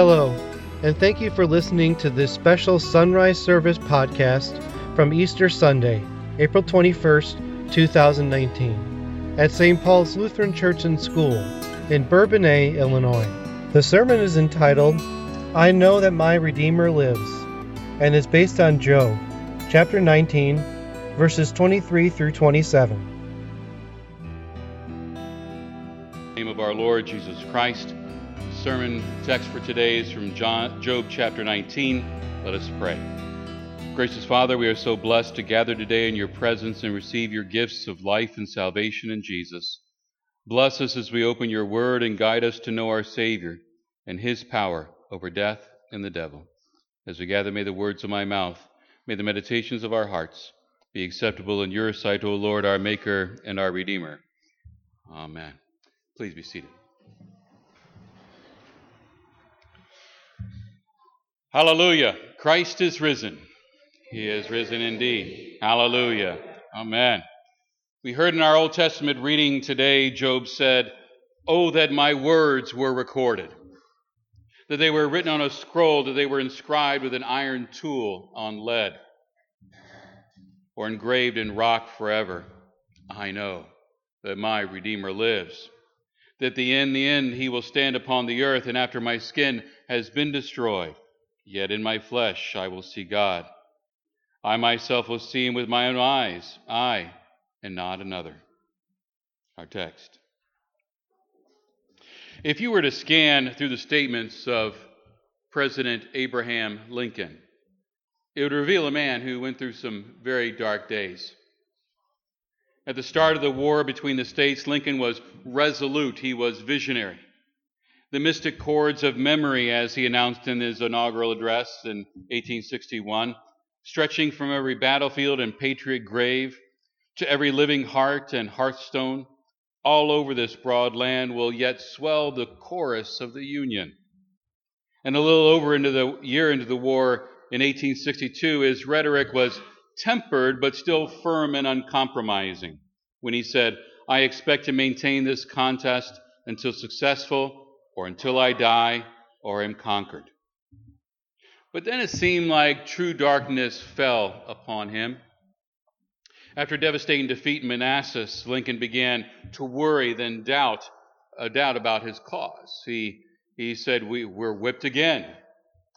Hello, and thank you for listening to this special Sunrise Service podcast from Easter Sunday, April 21st, 2019, at St. Paul's Lutheran Church and School in Bourbonnais, Illinois. The sermon is entitled, I Know That My Redeemer Lives, and is based on Job, chapter 19, verses 23 through 27. name of our Lord Jesus Christ. Sermon text for today is from John, Job chapter 19. Let us pray. Gracious Father, we are so blessed to gather today in your presence and receive your gifts of life and salvation in Jesus. Bless us as we open your word and guide us to know our Savior and his power over death and the devil. As we gather, may the words of my mouth, may the meditations of our hearts be acceptable in your sight, O Lord, our Maker and our Redeemer. Amen. Please be seated. Hallelujah. Christ is risen. He is risen indeed. Hallelujah. Amen. We heard in our Old Testament reading today, Job said, Oh, that my words were recorded, that they were written on a scroll, that they were inscribed with an iron tool on lead, or engraved in rock forever. I know that my Redeemer lives that the in the end he will stand upon the earth, and after my skin has been destroyed, yet in my flesh I will see God. I myself will see him with my own eyes, I, and not another. Our text. If you were to scan through the statements of President Abraham Lincoln, it would reveal a man who went through some very dark days. At the start of the war between the states, Lincoln was resolute, he was visionary. The mystic chords of memory, as he announced in his inaugural address in 1861, stretching from every battlefield and patriot grave to every living heart and hearthstone, all over this broad land will yet swell the chorus of the Union. And a little over into the year into the war in 1862, his rhetoric was tempered but still firm and uncompromising when he said, I expect to maintain this contest until successful or until I die or am conquered. But then it seemed like true darkness fell upon him. After devastating defeat in Manassas, Lincoln began to worry, then doubt, a doubt about his cause. He, he said, we, We're whipped again.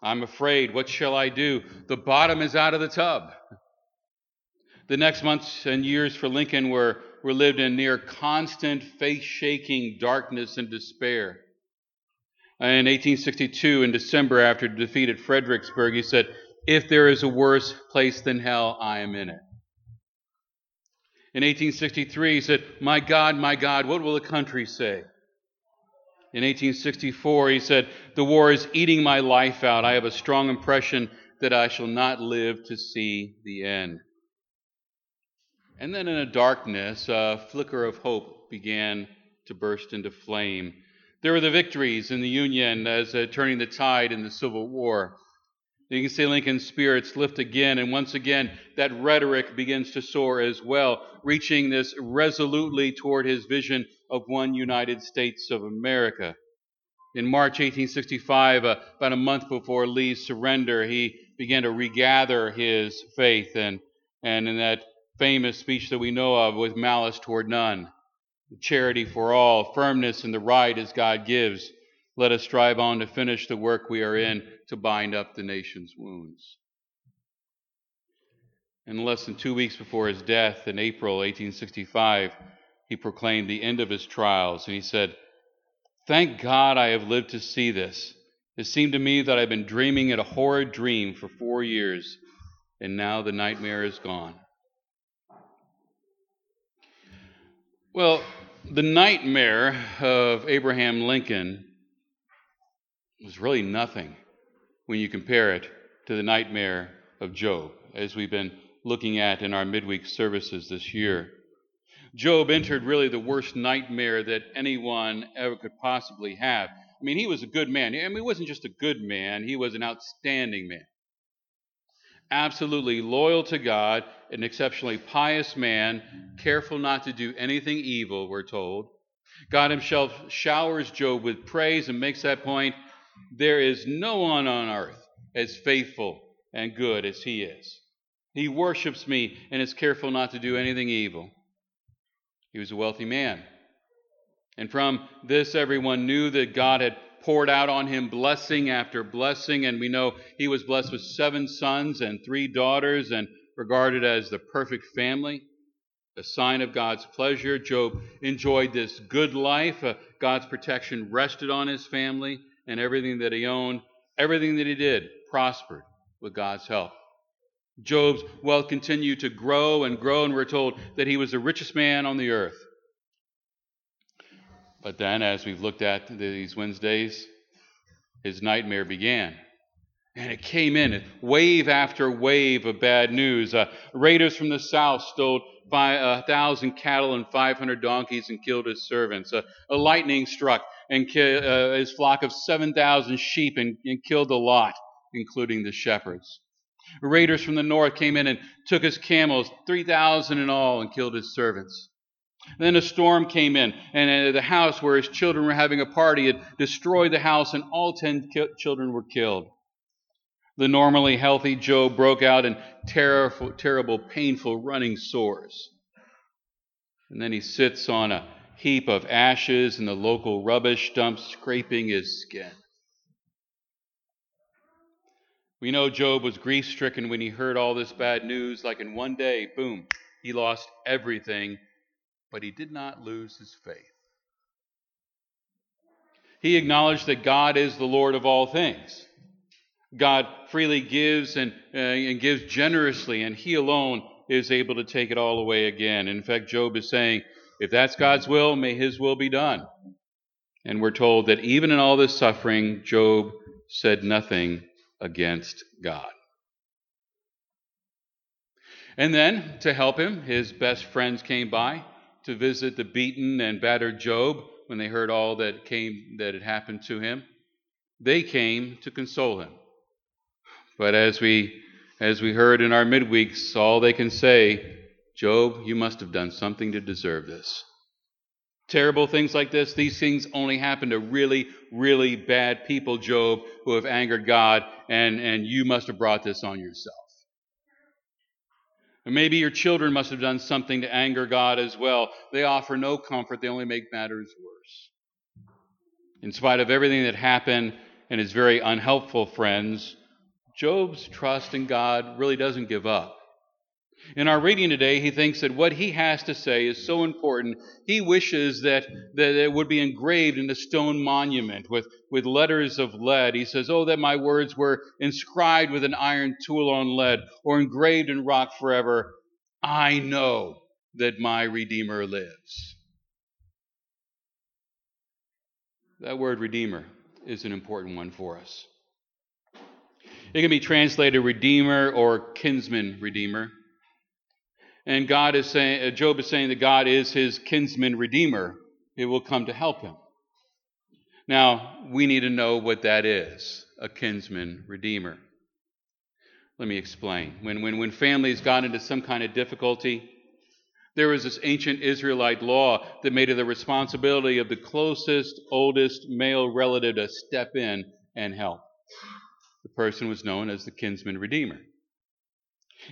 I'm afraid. What shall I do? The bottom is out of the tub. The next months and years for Lincoln were, were lived in near constant, faith shaking darkness and despair. In 1862, in December, after defeat at Fredericksburg, he said, If there is a worse place than hell, I am in it. In 1863, he said, My God, my God, what will the country say? In 1864, he said, The war is eating my life out. I have a strong impression that I shall not live to see the end. And then in a darkness, a flicker of hope began to burst into flame. There were the victories in the Union as uh, turning the tide in the Civil War. You can see Lincoln's spirits lift again, and once again, that rhetoric begins to soar as well, reaching this resolutely toward his vision of one United States of America. In March 1865, uh, about a month before Lee's surrender, he began to regather his faith, and, and in that famous speech that we know of with malice toward none. Charity for all, firmness in the right as God gives. Let us strive on to finish the work we are in to bind up the nation's wounds. And less than two weeks before his death in April 1865, he proclaimed the end of his trials, and he said, Thank God I have lived to see this. It seemed to me that I've been dreaming it a horrid dream for four years, and now the nightmare is gone. Well, the nightmare of Abraham Lincoln was really nothing when you compare it to the nightmare of Job, as we've been looking at in our midweek services this year. Job entered really the worst nightmare that anyone ever could possibly have. I mean, he was a good man. I mean, he wasn't just a good man, he was an outstanding man absolutely loyal to God, an exceptionally pious man, careful not to do anything evil, we're told. God himself showers Job with praise and makes that point There is no one on earth as faithful and good as he is. He worships me and is careful not to do anything evil. He was a wealthy man. And from this, everyone knew that God had poured out on him blessing after blessing. And we know he was blessed with seven sons and three daughters and regarded as the perfect family, a sign of God's pleasure. Job enjoyed this good life. Uh, God's protection rested on his family and everything that he owned. Everything that he did prospered with God's help. Job's wealth continued to grow and grow, and we're told that he was the richest man on the earth. But then, as we've looked at these Wednesdays, his nightmare began. And it came in, wave after wave of bad news. Uh, raiders from the south stole a thousand cattle and 500 donkeys and killed his servants. Uh, a lightning struck and ki- uh, his flock of 7,000 sheep and, and killed a lot, including the shepherds. Raiders from the north came in and took his camels, 3,000 in all, and killed his servants. Then a storm came in, and uh, the house where his children were having a party had destroyed the house, and all ten children were killed. The normally healthy Job broke out in terrible, terrible, painful running sores. And then he sits on a heap of ashes in the local rubbish dump, scraping his skin. We know Job was grief stricken when he heard all this bad news, like in one day, boom, he lost everything, but he did not lose his faith. He acknowledged that God is the Lord of all things. God freely gives and, uh, and gives generously, and He alone is able to take it all away again. In fact, Job is saying, if that's God's will, may His will be done. And we're told that even in all this suffering, Job said nothing against God. And then, to help him, his best friends came by to visit the beaten and battered Job when they heard all that came that had happened to him. They came to console him. But as we as we heard in our midweeks, all they can say, Job, you must have done something to deserve this. Terrible things like this, these things only happen to really, really bad people, Job, who have angered God, and, and you must have brought this on yourself. And maybe your children must have done something to anger God as well. They offer no comfort, they only make matters worse. In spite of everything that happened and his very unhelpful friends, Job's trust in God really doesn't give up. In our reading today, he thinks that what he has to say is so important, he wishes that, that it would be engraved in a stone monument with, with letters of lead. He says, Oh, that my words were inscribed with an iron tool on lead or engraved in rock forever. I know that my Redeemer lives. That word Redeemer is an important one for us. It can be translated Redeemer or kinsman Redeemer. And God is saying, uh, Job is saying that God is his kinsman redeemer. It will come to help him. Now, we need to know what that is a kinsman redeemer. Let me explain. When, when, when families got into some kind of difficulty, there was this ancient Israelite law that made it the responsibility of the closest, oldest male relative to step in and help. The person was known as the kinsman redeemer.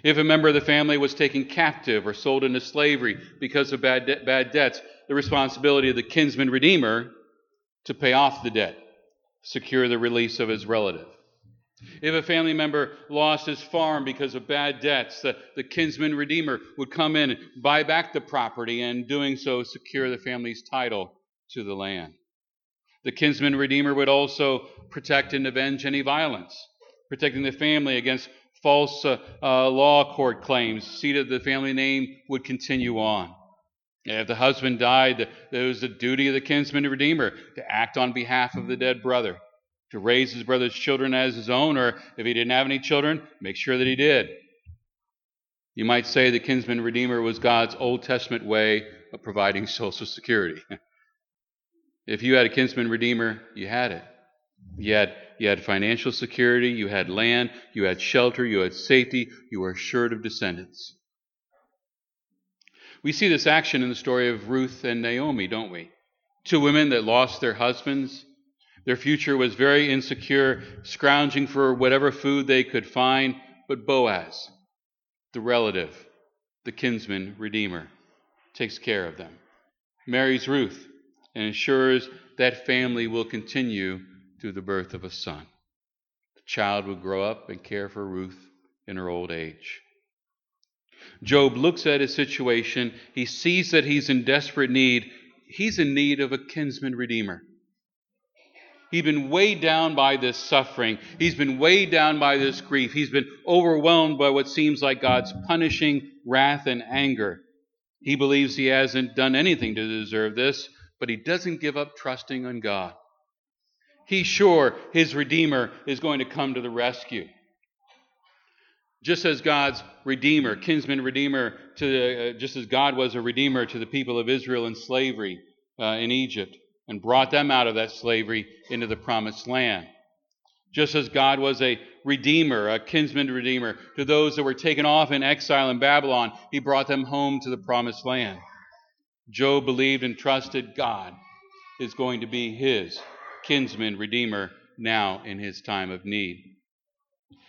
If a member of the family was taken captive or sold into slavery because of bad, de- bad debts, the responsibility of the kinsman redeemer to pay off the debt, secure the release of his relative. If a family member lost his farm because of bad debts, the, the kinsman redeemer would come in and buy back the property and, doing so, secure the family's title to the land. The kinsman redeemer would also protect and avenge any violence, protecting the family against false uh, uh, law court claims, seat of the family name would continue on. If the husband died, there was the duty of the kinsman redeemer to act on behalf of the dead brother, to raise his brother's children as his own, or if he didn't have any children, make sure that he did. You might say the kinsman redeemer was God's Old Testament way of providing Social Security. if you had a kinsman redeemer, you had it. You had, you had financial security, you had land, you had shelter, you had safety, you were assured of descendants. We see this action in the story of Ruth and Naomi, don't we? Two women that lost their husbands, Their future was very insecure, scrounging for whatever food they could find. But Boaz, the relative, the kinsman redeemer, takes care of them, marries Ruth, and ensures that family will continue through the birth of a son. The child will grow up and care for Ruth in her old age. Job looks at his situation. He sees that he's in desperate need. He's in need of a kinsman redeemer. He's been weighed down by this suffering. He's been weighed down by this grief. He's been overwhelmed by what seems like God's punishing wrath and anger. He believes he hasn't done anything to deserve this, but he doesn't give up trusting on God. He's sure his Redeemer is going to come to the rescue. Just as God's Redeemer, kinsman Redeemer, to, uh, just as God was a Redeemer to the people of Israel in slavery uh, in Egypt, and brought them out of that slavery into the promised land. Just as God was a redeemer, a kinsman redeemer to those that were taken off in exile in Babylon, he brought them home to the promised land. Job believed and trusted God is going to be his kinsman redeemer now in his time of need.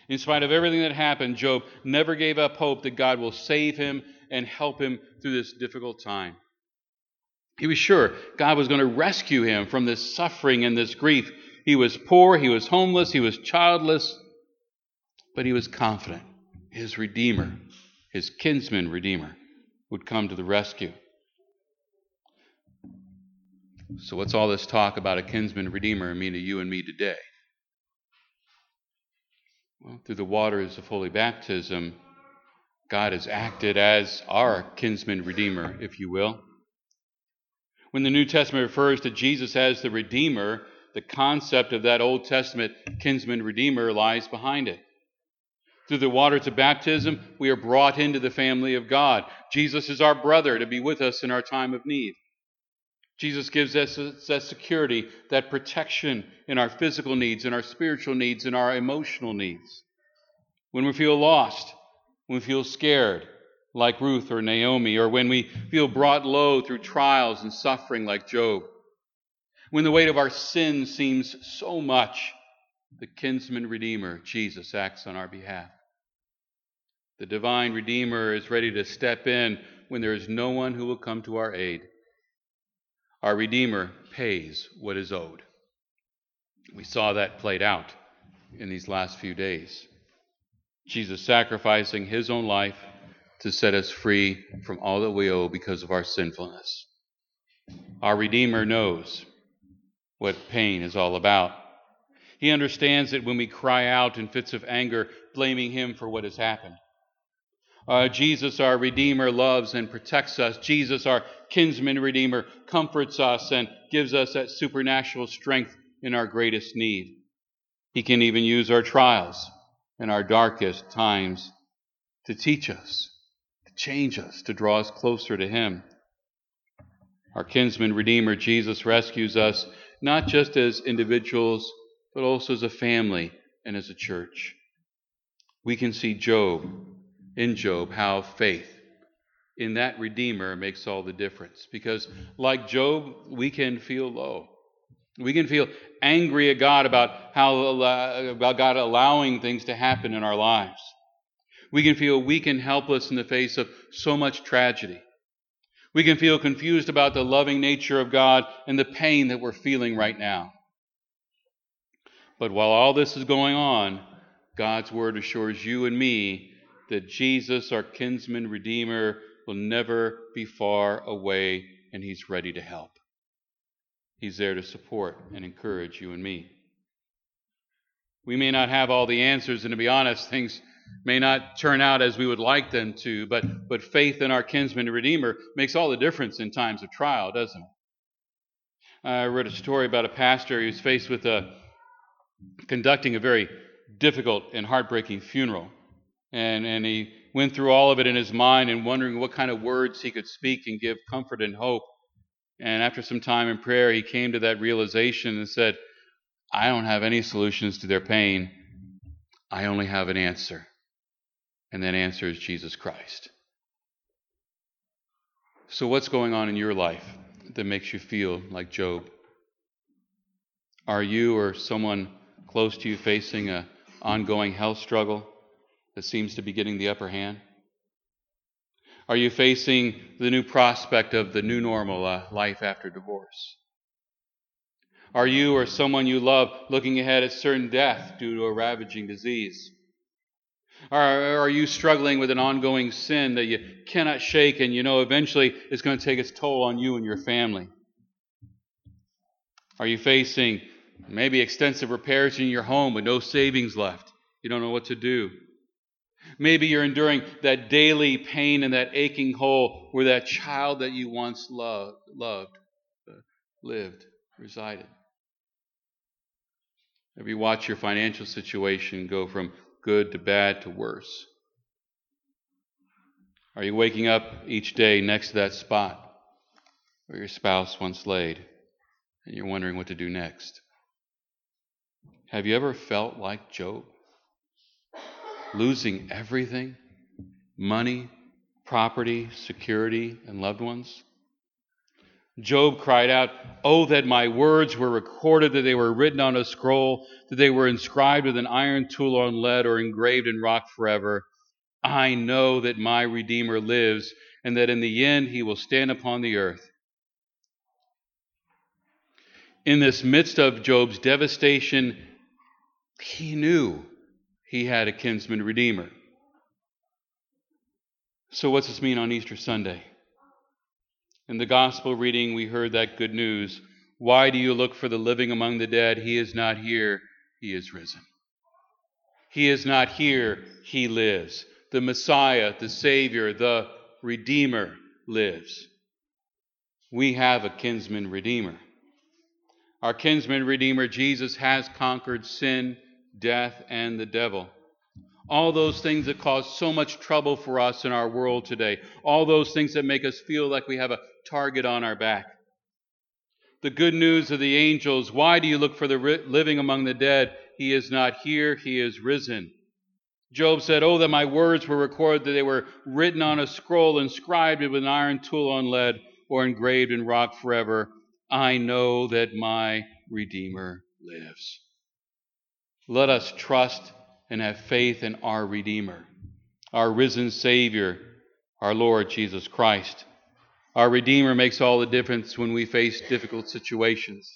In spite of everything that happened, Job never gave up hope that God will save him and help him through this difficult time. He was sure God was going to rescue him from this suffering and this grief. He was poor, he was homeless, he was childless, but he was confident his Redeemer, his kinsman Redeemer, would come to the rescue. So, what's all this talk about a kinsman Redeemer mean to you and me today? Well, through the waters of holy baptism, God has acted as our kinsman Redeemer, if you will. When the New Testament refers to Jesus as the Redeemer, the concept of that Old Testament kinsman Redeemer lies behind it. Through the waters of baptism, we are brought into the family of God. Jesus is our brother to be with us in our time of need. Jesus gives us that security, that protection in our physical needs, in our spiritual needs, in our emotional needs. When we feel lost, when we feel scared, like Ruth or Naomi, or when we feel brought low through trials and suffering like Job. When the weight of our sin seems so much, the kinsman redeemer, Jesus, acts on our behalf. The divine redeemer is ready to step in when there is no one who will come to our aid. Our redeemer pays what is owed. We saw that played out in these last few days. Jesus sacrificing his own life to set us free from all that we owe because of our sinfulness. Our Redeemer knows what pain is all about. He understands that when we cry out in fits of anger, blaming Him for what has happened. Uh, Jesus, our Redeemer, loves and protects us. Jesus, our kinsman Redeemer, comforts us and gives us that supernatural strength in our greatest need. He can even use our trials in our darkest times to teach us to change us, to draw us closer to Him. Our kinsman redeemer, Jesus, rescues us not just as individuals, but also as a family and as a church. We can see Job, in Job, how faith in that Redeemer makes all the difference. Because, like Job, we can feel low. We can feel angry at God about how about God allowing things to happen in our lives. We can feel weak and helpless in the face of so much tragedy. We can feel confused about the loving nature of God and the pain that we're feeling right now. But while all this is going on, God's word assures you and me that Jesus, our kinsman redeemer, will never be far away and he's ready to help. He's there to support and encourage you and me. We may not have all the answers, and to be honest, things may not turn out as we would like them to, but, but faith in our kinsman and redeemer makes all the difference in times of trial, doesn't it? I read a story about a pastor who was faced with a, conducting a very difficult and heartbreaking funeral. And, and he went through all of it in his mind and wondering what kind of words he could speak and give comfort and hope. And after some time in prayer, he came to that realization and said, I don't have any solutions to their pain. I only have an answer and that answer is Jesus Christ. So, what's going on in your life that makes you feel like Job? Are you or someone close to you facing an ongoing health struggle that seems to be getting the upper hand? Are you facing the new prospect of the new normal, uh, life after divorce? Are you or someone you love looking ahead at certain death due to a ravaging disease? Are, are you struggling with an ongoing sin that you cannot shake and you know eventually it's going to take its toll on you and your family? Are you facing maybe extensive repairs in your home with no savings left? You don't know what to do. Maybe you're enduring that daily pain and that aching hole where that child that you once loved, loved uh, lived, resided. Have you watched your financial situation go from good to bad to worse? Are you waking up each day next to that spot where your spouse once laid and you're wondering what to do next? Have you ever felt like Job? Losing everything money, property, security, and loved ones? Job cried out, Oh, that my words were recorded, that they were written on a scroll, that they were inscribed with an iron tool on lead or engraved in rock forever. I know that my Redeemer lives, and that in the end he will stand upon the earth. In this midst of Job's devastation, he knew he had a kinsman redeemer. So, what's this mean on Easter Sunday? In the gospel reading, we heard that good news. Why do you look for the living among the dead? He is not here, he is risen. He is not here, he lives. The Messiah, the Savior, the Redeemer lives. We have a kinsman Redeemer. Our kinsman Redeemer, Jesus, has conquered sin, death, and the devil all those things that cause so much trouble for us in our world today, all those things that make us feel like we have a target on our back. The good news of the angels why do you look for the living among the dead? He is not here, he is risen. Job said, Oh, that my words were recorded, that they were written on a scroll, inscribed with an iron tool on lead, or engraved in rock forever. I know that my Redeemer lives. Let us trust and have faith in our Redeemer, our risen Savior, our Lord Jesus Christ. Our Redeemer makes all the difference when we face difficult situations.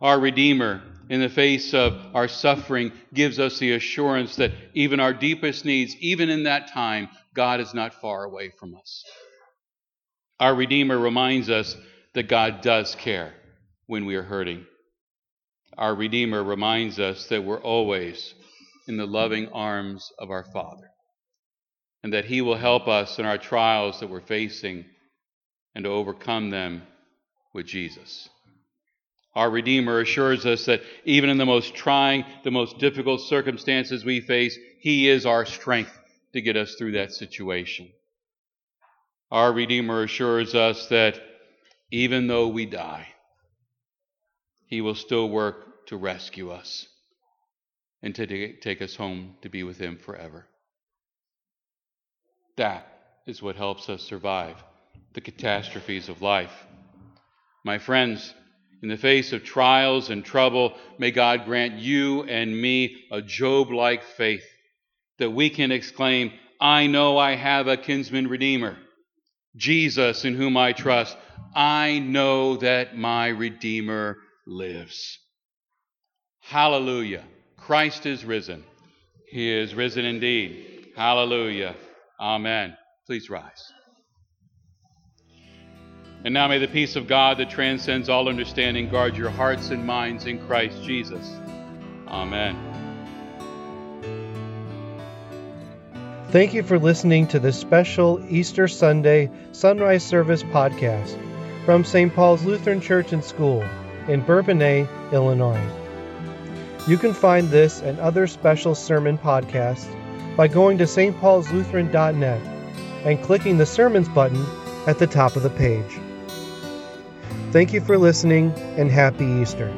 Our Redeemer, in the face of our suffering, gives us the assurance that even our deepest needs, even in that time, God is not far away from us. Our Redeemer reminds us that God does care when we are hurting. Our Redeemer reminds us that we're always in the loving arms of our Father, and that He will help us in our trials that we're facing and to overcome them with Jesus. Our Redeemer assures us that even in the most trying, the most difficult circumstances we face, He is our strength to get us through that situation. Our Redeemer assures us that even though we die, He will still work to rescue us and to take us home to be with Him forever. That is what helps us survive the catastrophes of life. My friends, in the face of trials and trouble, may God grant you and me a Job like faith that we can exclaim, I know I have a kinsman redeemer, Jesus in whom I trust. I know that my Redeemer lives. Hallelujah. Christ is risen. He is risen indeed. Hallelujah. Amen. Please rise. And now may the peace of God that transcends all understanding guard your hearts and minds in Christ Jesus. Amen. Thank you for listening to this special Easter Sunday Sunrise Service podcast from St. Paul's Lutheran Church and School in Bourbonnais, Illinois. You can find this and other special sermon podcasts by going to stpaulslutheran.net and clicking the Sermons button at the top of the page. Thank you for listening and happy Easter.